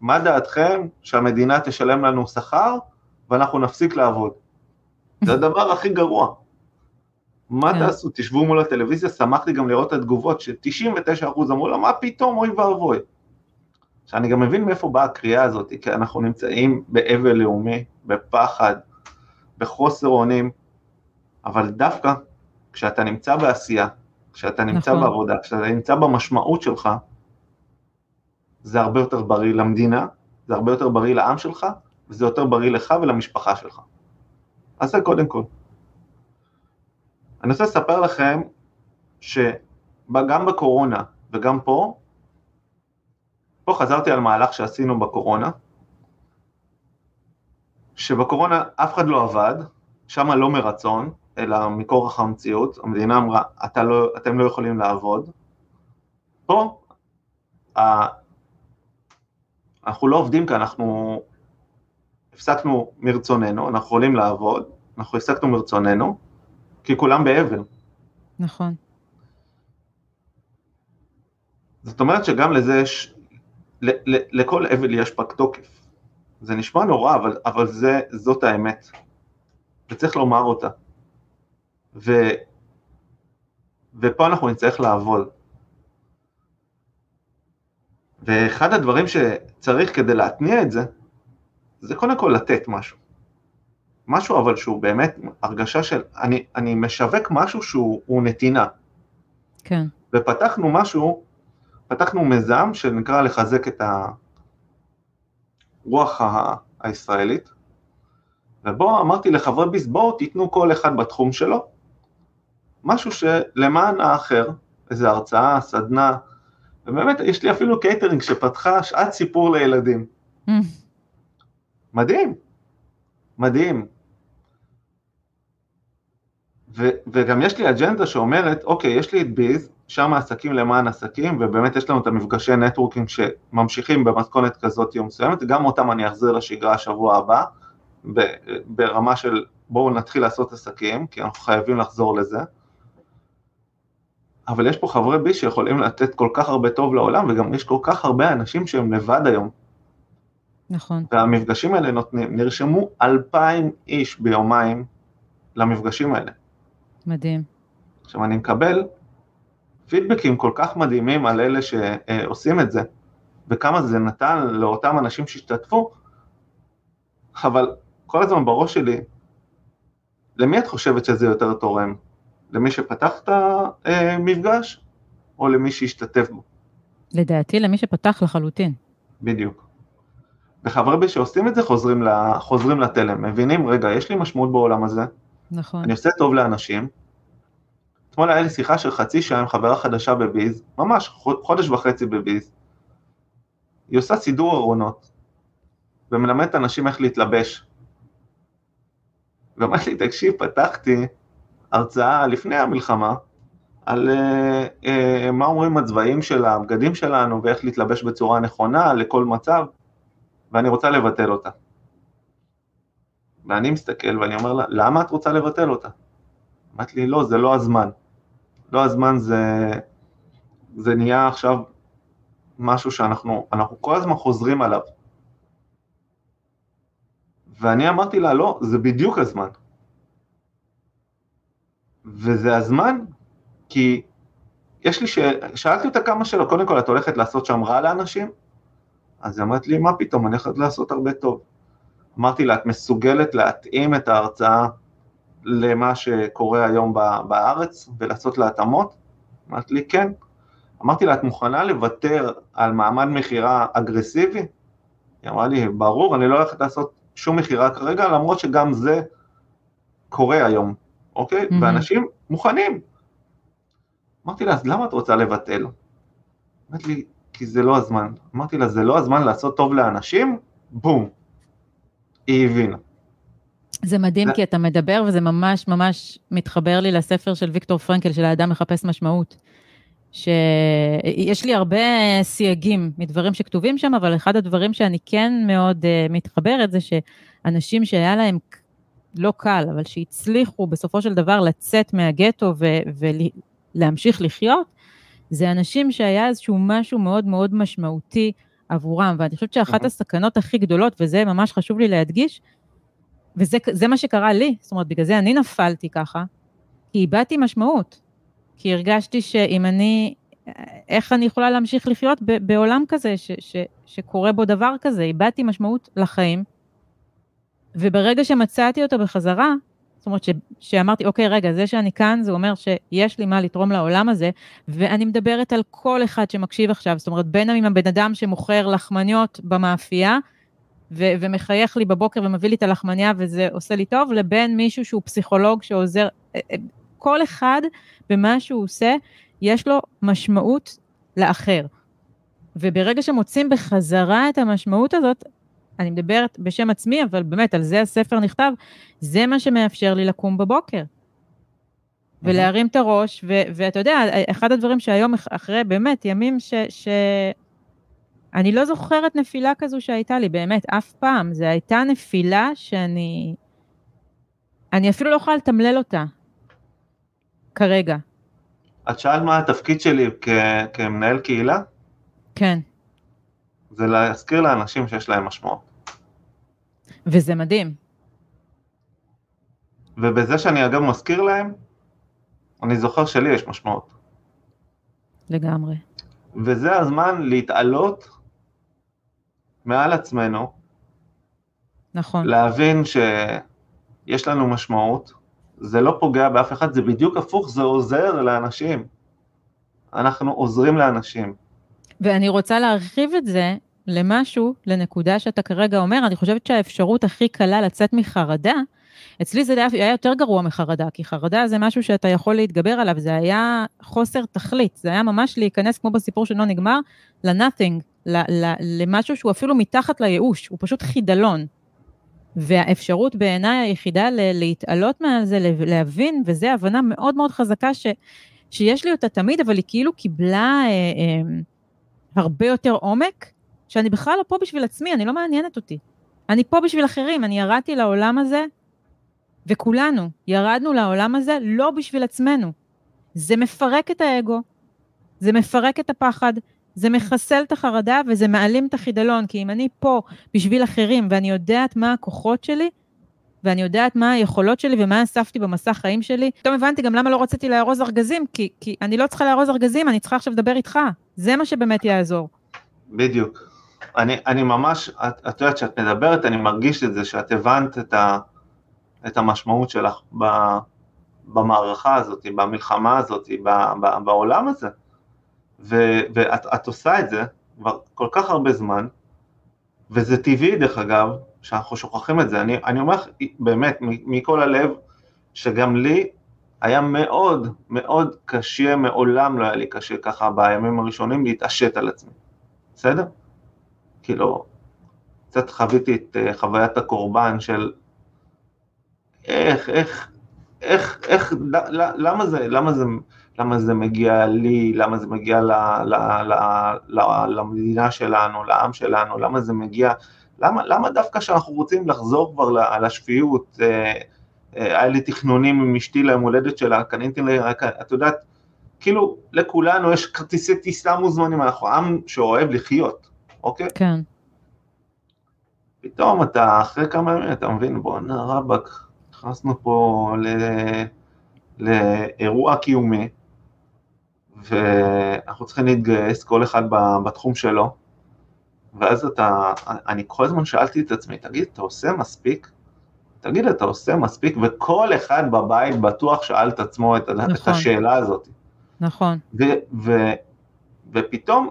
מה דעתכם שהמדינה תשלם לנו שכר ואנחנו נפסיק לעבוד? זה הדבר הכי גרוע. מה כן. תעשו? תשבו מול הטלוויזיה, שמחתי גם לראות את התגובות, ש-99% אמרו לו, מה פתאום, אוי ואבוי. שאני גם מבין מאיפה באה הקריאה הזאת, כי אנחנו נמצאים באבל לאומי, בפחד, בחוסר אונים, אבל דווקא כשאתה נמצא בעשייה, כשאתה נמצא נכון. בעבודה, כשאתה נמצא במשמעות שלך, זה הרבה יותר בריא למדינה, זה הרבה יותר בריא לעם שלך, וזה יותר בריא לך ולמשפחה שלך. אז זה קודם כל. אני רוצה לספר לכם שגם בקורונה וגם פה, פה חזרתי על מהלך שעשינו בקורונה, שבקורונה אף אחד לא עבד, שם לא מרצון, אלא מכורח המציאות, המדינה אמרה, לא, אתם לא יכולים לעבוד. פה אנחנו לא עובדים כי אנחנו הפסקנו מרצוננו, אנחנו יכולים לעבוד, אנחנו הפסקנו מרצוננו, כי כולם באבל. נכון. זאת אומרת שגם לזה יש, ל, ל, לכל אבל יש פג תוקף. זה נשמע נורא, אבל, אבל זה, זאת האמת. וצריך לומר אותה. ו, ופה אנחנו נצטרך לעבוד. ואחד הדברים שצריך כדי להתניע את זה, זה קודם כל לתת משהו. משהו אבל שהוא באמת הרגשה של, אני, אני משווק משהו שהוא נתינה. כן. ופתחנו משהו, פתחנו מיזם שנקרא לחזק את הרוח הישראלית, ובו אמרתי לחברי ביס, בואו תיתנו כל אחד בתחום שלו, משהו שלמען האחר, איזו הרצאה, סדנה, ובאמת יש לי אפילו קייטרינג שפתחה שעת סיפור לילדים. מדהים, מדהים. ו, וגם יש לי אג'נדה שאומרת, אוקיי, יש לי את ביז, שם עסקים למען עסקים, ובאמת יש לנו את המפגשי networking שממשיכים במתכונת כזאת יום מסוימת, גם אותם אני אחזיר לשגרה השבוע הבא, ברמה של בואו נתחיל לעשות עסקים, כי אנחנו חייבים לחזור לזה. אבל יש פה חברי בי שיכולים לתת כל כך הרבה טוב לעולם, וגם יש כל כך הרבה אנשים שהם לבד היום. נכון. והמפגשים האלה נותנים, נרשמו אלפיים איש ביומיים למפגשים האלה. מדהים. עכשיו אני מקבל פידבקים כל כך מדהימים על אלה שעושים את זה, וכמה זה נתן לאותם אנשים שהשתתפו, אבל כל הזמן בראש שלי, למי את חושבת שזה יותר תורם? למי שפתח את המפגש, או למי שהשתתף בו? לדעתי, למי שפתח לחלוטין. בדיוק. וחברי שעושים את זה חוזרים, חוזרים לתלם, מבינים, רגע, יש לי משמעות בעולם הזה, נכון. אני עושה טוב לאנשים. אתמול היה לי שיחה של חצי שעה עם חברה חדשה בביז, ממש חודש וחצי בביז. היא עושה סידור ארונות, ומלמדת אנשים איך להתלבש. ואמרתי לי, תקשיב, פתחתי הרצאה לפני המלחמה, על uh, uh, מה אומרים הצבעים של הבגדים שלנו ואיך להתלבש בצורה נכונה לכל מצב, ואני רוצה לבטל אותה. ואני מסתכל ואני אומר לה, למה את רוצה לבטל אותה? אמרת לי, לא, זה לא הזמן. לא הזמן זה, זה נהיה עכשיו משהו שאנחנו אנחנו כל הזמן חוזרים עליו. ואני אמרתי לה, לא, זה בדיוק הזמן. וזה הזמן, כי יש לי, ש... שאלתי אותה כמה שאלות, קודם כל, את הולכת לעשות שם רע לאנשים? אז היא אמרת לי, מה פתאום, אני הולכת לעשות הרבה טוב. אמרתי לה, את מסוגלת להתאים את ההרצאה למה שקורה היום בארץ ולעשות לה התאמות? אמרת לי, כן. אמרתי לה, את מוכנה לוותר על מעמד מכירה אגרסיבי? היא אמרה לי, ברור, אני לא הולכת לעשות שום מכירה כרגע, למרות שגם זה קורה היום, אוקיי? Mm-hmm. ואנשים מוכנים. אמרתי לה, אז למה את רוצה לבטל? אמרתי לי, כי זה לא הזמן. אמרתי לה, זה לא הזמן לעשות טוב לאנשים? בום. היא הבינה. זה מדהים זה... כי אתה מדבר וזה ממש ממש מתחבר לי לספר של ויקטור פרנקל, של האדם מחפש משמעות. שיש לי הרבה סייגים מדברים שכתובים שם, אבל אחד הדברים שאני כן מאוד uh, מתחברת זה שאנשים שהיה להם לא קל, אבל שהצליחו בסופו של דבר לצאת מהגטו ולהמשיך לחיות, זה אנשים שהיה איזשהו משהו מאוד מאוד משמעותי עבורם, ואני חושבת שאחת הסכנות הכי גדולות, וזה ממש חשוב לי להדגיש, וזה מה שקרה לי, זאת אומרת, בגלל זה אני נפלתי ככה, כי איבדתי משמעות. כי הרגשתי שאם אני, איך אני יכולה להמשיך לחיות בעולם כזה, ש, ש, שקורה בו דבר כזה, איבדתי משמעות לחיים, וברגע שמצאתי אותו בחזרה, זאת אומרת ש, שאמרתי, אוקיי, רגע, זה שאני כאן, זה אומר שיש לי מה לתרום לעולם הזה, ואני מדברת על כל אחד שמקשיב עכשיו, זאת אומרת, בין אם הבן אדם שמוכר לחמניות במאפייה, ו- ומחייך לי בבוקר ומביא לי את הלחמניה וזה עושה לי טוב, לבין מישהו שהוא פסיכולוג שעוזר, אה, אה, כל אחד במה שהוא עושה, יש לו משמעות לאחר. וברגע שמוצאים בחזרה את המשמעות הזאת, אני מדברת בשם עצמי, אבל באמת, על זה הספר נכתב, זה מה שמאפשר לי לקום בבוקר. ולהרים את הראש, ו- ואתה יודע, אחד הדברים שהיום, אחרי באמת ימים ש... ש- אני לא זוכרת נפילה כזו שהייתה לי, באמת, אף פעם. זו הייתה נפילה שאני... אני אפילו לא יכולה לתמלל אותה, כרגע. את שאלת מה התפקיד שלי כ- כמנהל קהילה? כן. זה להזכיר לאנשים שיש להם משמעות. וזה מדהים. ובזה שאני אגב מזכיר להם, אני זוכר שלי יש משמעות. לגמרי. וזה הזמן להתעלות מעל עצמנו. נכון. להבין שיש לנו משמעות, זה לא פוגע באף אחד, זה בדיוק הפוך, זה עוזר לאנשים. אנחנו עוזרים לאנשים. ואני רוצה להרחיב את זה למשהו, לנקודה שאתה כרגע אומר, אני חושבת שהאפשרות הכי קלה לצאת מחרדה, אצלי זה היה יותר גרוע מחרדה, כי חרדה זה משהו שאתה יכול להתגבר עליו, זה היה חוסר תכלית, זה היה ממש להיכנס, כמו בסיפור של לא נגמר, ל-nothing, למשהו שהוא אפילו מתחת לייאוש, הוא פשוט חידלון. והאפשרות בעיניי היחידה להתעלות מעל זה, להבין, וזו הבנה מאוד מאוד חזקה ש, שיש לי אותה תמיד, אבל היא כאילו קיבלה אה, אה, הרבה יותר עומק, שאני בכלל לא פה בשביל עצמי, אני לא מעניינת אותי. אני פה בשביל אחרים, אני ירדתי לעולם הזה, וכולנו ירדנו לעולם הזה לא בשביל עצמנו. זה מפרק את האגו, זה מפרק את הפחד, זה מחסל את החרדה וזה מעלים את החידלון, כי אם אני פה בשביל אחרים ואני יודעת מה הכוחות שלי, ואני יודעת מה היכולות שלי ומה אספתי במסע חיים שלי, פתאום הבנתי גם למה לא רציתי לארוז ארגזים, כי, כי אני לא צריכה לארוז ארגזים, אני צריכה עכשיו לדבר איתך. זה מה שבאמת יעזור. בדיוק. אני, אני ממש, את, את יודעת, כשאת מדברת, אני מרגיש את זה, שאת הבנת את, ה, את המשמעות שלך ב, במערכה הזאת, במלחמה הזאת, ב, ב, בעולם הזה. ו, ואת עושה את זה כבר כל כך הרבה זמן, וזה טבעי דרך אגב, שאנחנו שוכחים את זה. אני, אני אומר לך באמת מכל הלב, שגם לי היה מאוד מאוד קשה, מעולם לא היה לי קשה ככה בימים הראשונים להתעשת על עצמי, בסדר? כאילו, קצת חוויתי את uh, חוויית הקורבן של איך, איך, איך, איך, למה זה, למה זה, למה זה מגיע לי, למה זה מגיע ל, ל, ל, ל, למדינה שלנו, לעם שלנו, למה זה מגיע, למה, למה דווקא כשאנחנו רוצים לחזור כבר לשפיות, אה, אה, היה לי תכנונים עם אשתי ליום הולדת שלה, קניתי לה, את יודעת, כאילו לכולנו יש כרטיסי טיסה מוזמנים, אנחנו עם שאוהב לחיות, אוקיי? כן. פתאום אתה, אחרי כמה ימים, אתה מבין, בואנה רבאק, נכנסנו פה ל... לאירוע קיומי, ואנחנו צריכים להתגייס, כל אחד בתחום שלו, ואז אתה, אני כל הזמן שאלתי את עצמי, תגיד, אתה עושה מספיק? תגיד, אתה עושה מספיק? וכל אחד בבית בטוח שאל את עצמו את, נכון. את השאלה הזאת. נכון. ו, ו, ופתאום,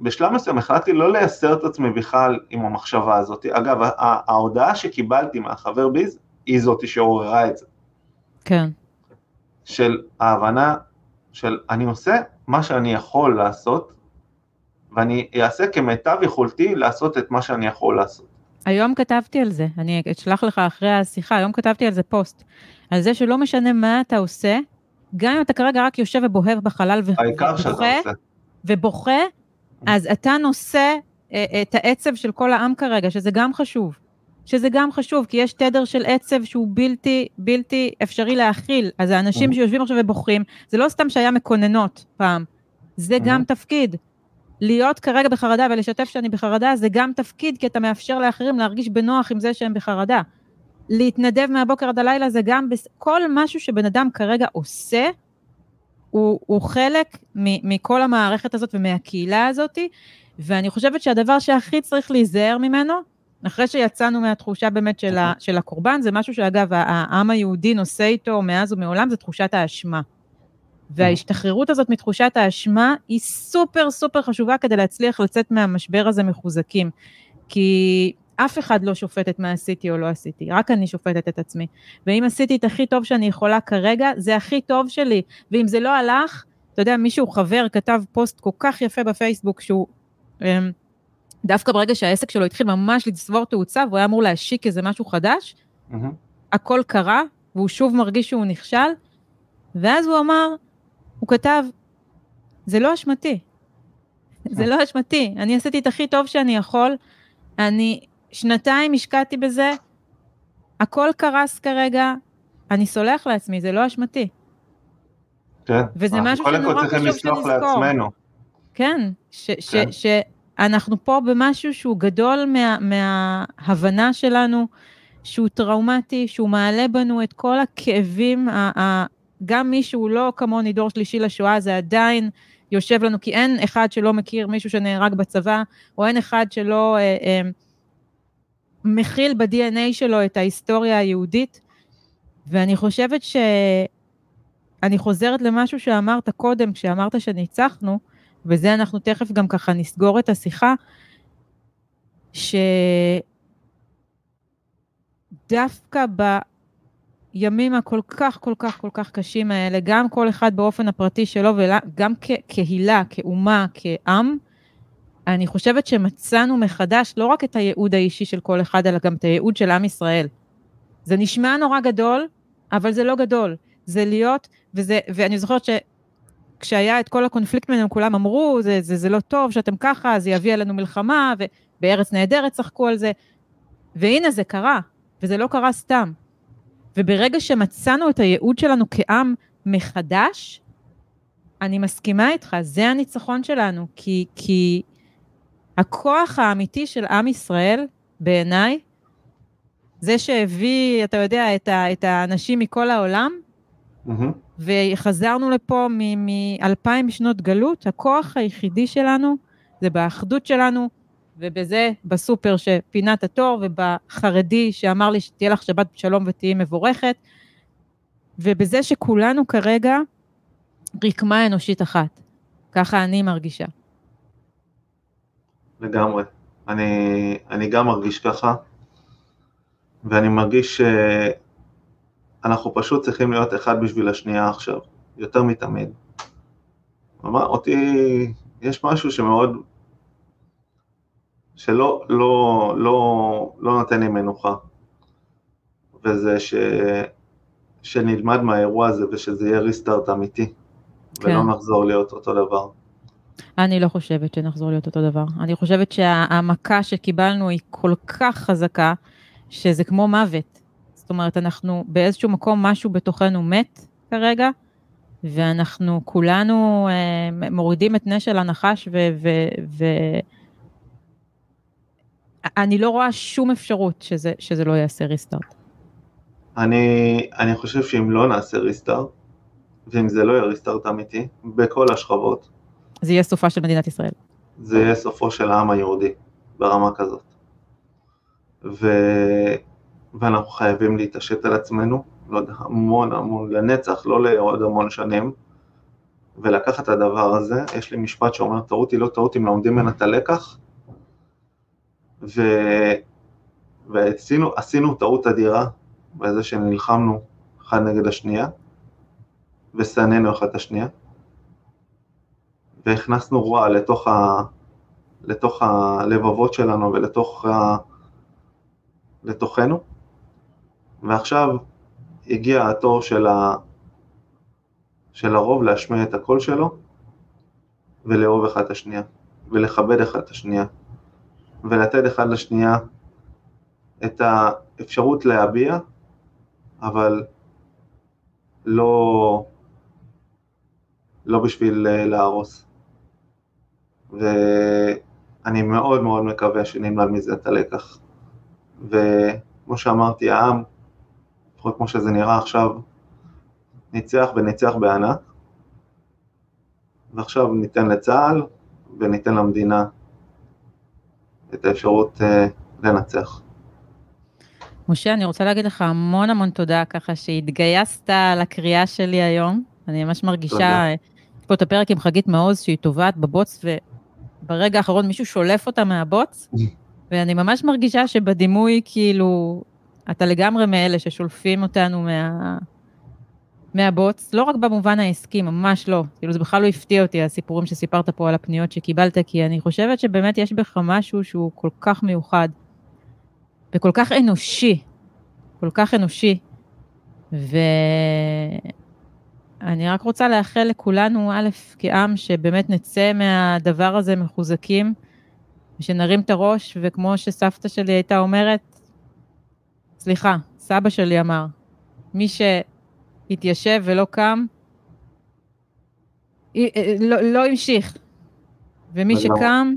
בשלב מסוים החלטתי לא לייסר את עצמי בכלל עם המחשבה הזאת. אגב, ההודעה שקיבלתי מהחבר ביז, היא זאתי שעוררה את זה. כן. של ההבנה של אני עושה מה שאני יכול לעשות, ואני אעשה כמיטב יכולתי לעשות את מה שאני יכול לעשות. היום כתבתי על זה, אני אשלח לך אחרי השיחה, היום כתבתי על זה פוסט, על זה שלא משנה מה אתה עושה, גם אם אתה כרגע רק יושב ובוהב בחלל ו... העיקר שאתה עושה. ובוכה, אז אתה נושא אה, את העצב של כל העם כרגע, שזה גם חשוב. שזה גם חשוב, כי יש תדר של עצב שהוא בלתי, בלתי אפשרי להכיל. אז האנשים שיושבים עכשיו ובוכים, זה לא סתם שהיה מקוננות פעם, זה גם תפקיד. להיות כרגע בחרדה ולשתף שאני בחרדה זה גם תפקיד, כי אתה מאפשר לאחרים להרגיש בנוח עם זה שהם בחרדה. להתנדב מהבוקר עד הלילה זה גם, בס... כל משהו שבן אדם כרגע עושה, הוא, הוא חלק מ, מכל המערכת הזאת ומהקהילה הזאת, ואני חושבת שהדבר שהכי צריך להיזהר ממנו, אחרי שיצאנו מהתחושה באמת של, ה, של הקורבן, זה משהו שאגב, העם היהודי נושא איתו מאז ומעולם, זה תחושת האשמה. וההשתחררות הזאת מתחושת האשמה היא סופר סופר חשובה כדי להצליח לצאת מהמשבר הזה מחוזקים. כי אף אחד לא שופט את מה עשיתי או לא עשיתי, רק אני שופטת את עצמי. ואם עשיתי את הכי טוב שאני יכולה כרגע, זה הכי טוב שלי. ואם זה לא הלך, אתה יודע, מישהו חבר כתב פוסט כל כך יפה בפייסבוק, שהוא אמ, דווקא ברגע שהעסק שלו התחיל ממש לצבור תאוצה, והוא היה אמור להשיק איזה משהו חדש, mm-hmm. הכל קרה, והוא שוב מרגיש שהוא נכשל, ואז הוא אמר, הוא כתב, זה לא אשמתי. זה לא אשמתי. אני עשיתי את הכי טוב שאני יכול, אני שנתיים השקעתי בזה, הכל קרס כרגע, אני סולח לעצמי, זה לא אשמתי. כן, וזה משהו שנורא חשוב שנזכור. לעצמנו. כן, ש, כן. ש, שאנחנו פה במשהו שהוא גדול מה, מההבנה שלנו, שהוא טראומטי, שהוא מעלה בנו את כל הכאבים גם מי שהוא לא כמוני דור שלישי לשואה, זה עדיין יושב לנו, כי אין אחד שלא מכיר מישהו שנהרג בצבא, או אין אחד שלא אה, אה, מכיל ב-DNA שלו את ההיסטוריה היהודית. ואני חושבת ש... אני חוזרת למשהו שאמרת קודם, כשאמרת שניצחנו, וזה אנחנו תכף גם ככה נסגור את השיחה, שדווקא ב... הימים הכל כך, כל כך, כל כך קשים האלה, גם כל אחד באופן הפרטי שלו, וגם כקהילה, כאומה, כעם, אני חושבת שמצאנו מחדש לא רק את הייעוד האישי של כל אחד, אלא גם את הייעוד של עם ישראל. זה נשמע נורא גדול, אבל זה לא גדול. זה להיות, וזה, ואני זוכרת שכשהיה את כל הקונפליקט בינינו, כולם אמרו, זה, זה, זה לא טוב שאתם ככה, זה יביא עלינו מלחמה, ובארץ נהדרת צחקו על זה. והנה זה קרה, וזה לא קרה סתם. וברגע שמצאנו את הייעוד שלנו כעם מחדש, אני מסכימה איתך, זה הניצחון שלנו, כי, כי הכוח האמיתי של עם ישראל, בעיניי, זה שהביא, אתה יודע, את, ה, את האנשים מכל העולם, מהמם. וחזרנו לפה מאלפיים שנות גלות, הכוח היחידי שלנו זה באחדות שלנו, ובזה, בסופר שפינת התור, ובחרדי שאמר לי שתהיה לך שבת שלום ותהיי מבורכת, ובזה שכולנו כרגע רקמה אנושית אחת. ככה אני מרגישה. לגמרי. אני, אני גם מרגיש ככה, ואני מרגיש שאנחנו פשוט צריכים להיות אחד בשביל השנייה עכשיו, יותר מתמיד. אותי, יש משהו שמאוד, שלא לא, לא, לא נותן לי מנוחה, וזה ש, שנלמד מהאירוע הזה ושזה יהיה ריסטארט אמיתי, כן. ולא נחזור להיות אותו דבר. אני לא חושבת שנחזור להיות אותו דבר. אני חושבת שהמכה שקיבלנו היא כל כך חזקה, שזה כמו מוות. זאת אומרת, אנחנו באיזשהו מקום, משהו בתוכנו מת כרגע, ואנחנו כולנו אה, מורידים את נשל הנחש, ו... ו, ו אני לא רואה שום אפשרות שזה, שזה לא יעשה ריסטארט. אני, אני חושב שאם לא נעשה ריסטארט, ואם זה לא יהיה ריסטארט אמיתי, בכל השכבות, זה יהיה סופה של מדינת ישראל. זה יהיה סופו של העם היהודי, ברמה כזאת. ו... ואנחנו חייבים להתעשת על עצמנו, לא יודע, המון המון, לנצח, לא לעוד המון שנים, ולקחת את הדבר הזה, יש לי משפט שאומר, טעות היא לא טעות אם לומדים ממנה את הלקח, ו... ועשינו עשינו טעות אדירה בזה שנלחמנו אחד נגד השנייה, ושנאנו אחד את השנייה, והכנסנו רוע לתוך, ה... לתוך הלבבות שלנו ולתוך ה... לתוכנו, ועכשיו הגיע התור של, ה... של הרוב להשמיע את הקול שלו ולאהוב אחד את השנייה, ולכבד אחד את השנייה, ולתת אחד לשנייה את האפשרות להביע, אבל לא, לא בשביל אה, להרוס. ואני מאוד מאוד מקווה שנלמד מזה את הלקח. וכמו שאמרתי, העם, לפחות כמו שזה נראה עכשיו, ניצח וניצח בענק, ועכשיו ניתן לצה"ל וניתן למדינה את האפשרות uh, לנצח. משה, אני רוצה להגיד לך המון המון תודה ככה שהתגייסת לקריאה שלי היום. אני ממש מרגישה. יש פה את הפרק עם חגית מעוז שהיא טובעת בבוץ, וברגע האחרון מישהו שולף אותה מהבוץ, ואני ממש מרגישה שבדימוי, כאילו, אתה לגמרי מאלה ששולפים אותנו מה... מהבוץ, לא רק במובן העסקי, ממש לא. כאילו, זה בכלל לא הפתיע אותי, הסיפורים שסיפרת פה על הפניות שקיבלת, כי אני חושבת שבאמת יש בך משהו שהוא כל כך מיוחד, וכל כך אנושי, כל כך אנושי. ואני רק רוצה לאחל לכולנו, א', כעם, שבאמת נצא מהדבר הזה מחוזקים, ושנרים את הראש, וכמו שסבתא שלי הייתה אומרת, סליחה, סבא שלי אמר, מי שהתיישב ולא קם, אה, לא, לא המשיך. ומי לגמרי. שקם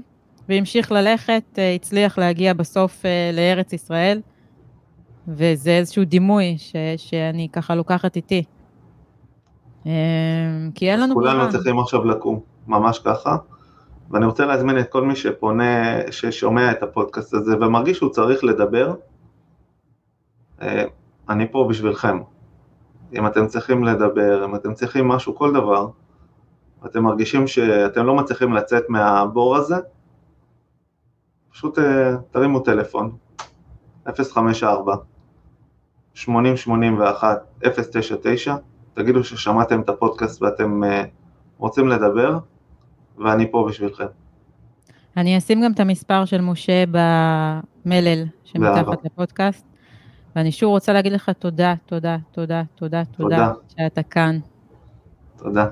והמשיך ללכת, אה, הצליח להגיע בסוף אה, לארץ ישראל, וזה איזשהו דימוי ש, שאני ככה לוקחת איתי. אה, כי אין לנו כולנו. צריכים עכשיו לקום, ממש ככה. ואני רוצה להזמין את כל מי שפונה, ששומע את הפודקאסט הזה ומרגיש שהוא צריך לדבר, אה, אני פה בשבילכם. אם אתם צריכים לדבר, אם אתם צריכים משהו, כל דבר, אתם מרגישים שאתם לא מצליחים לצאת מהבור הזה, פשוט אה, תרימו טלפון, 054 8081 099, תגידו ששמעתם את הפודקאסט ואתם אה, רוצים לדבר, ואני פה בשבילכם. אני אשים גם את המספר של משה במלל. שמתחת לפודקאסט, ואני שוב רוצה להגיד לך תודה, תודה, תודה, תודה, תודה, תודה. שאתה כאן. תודה.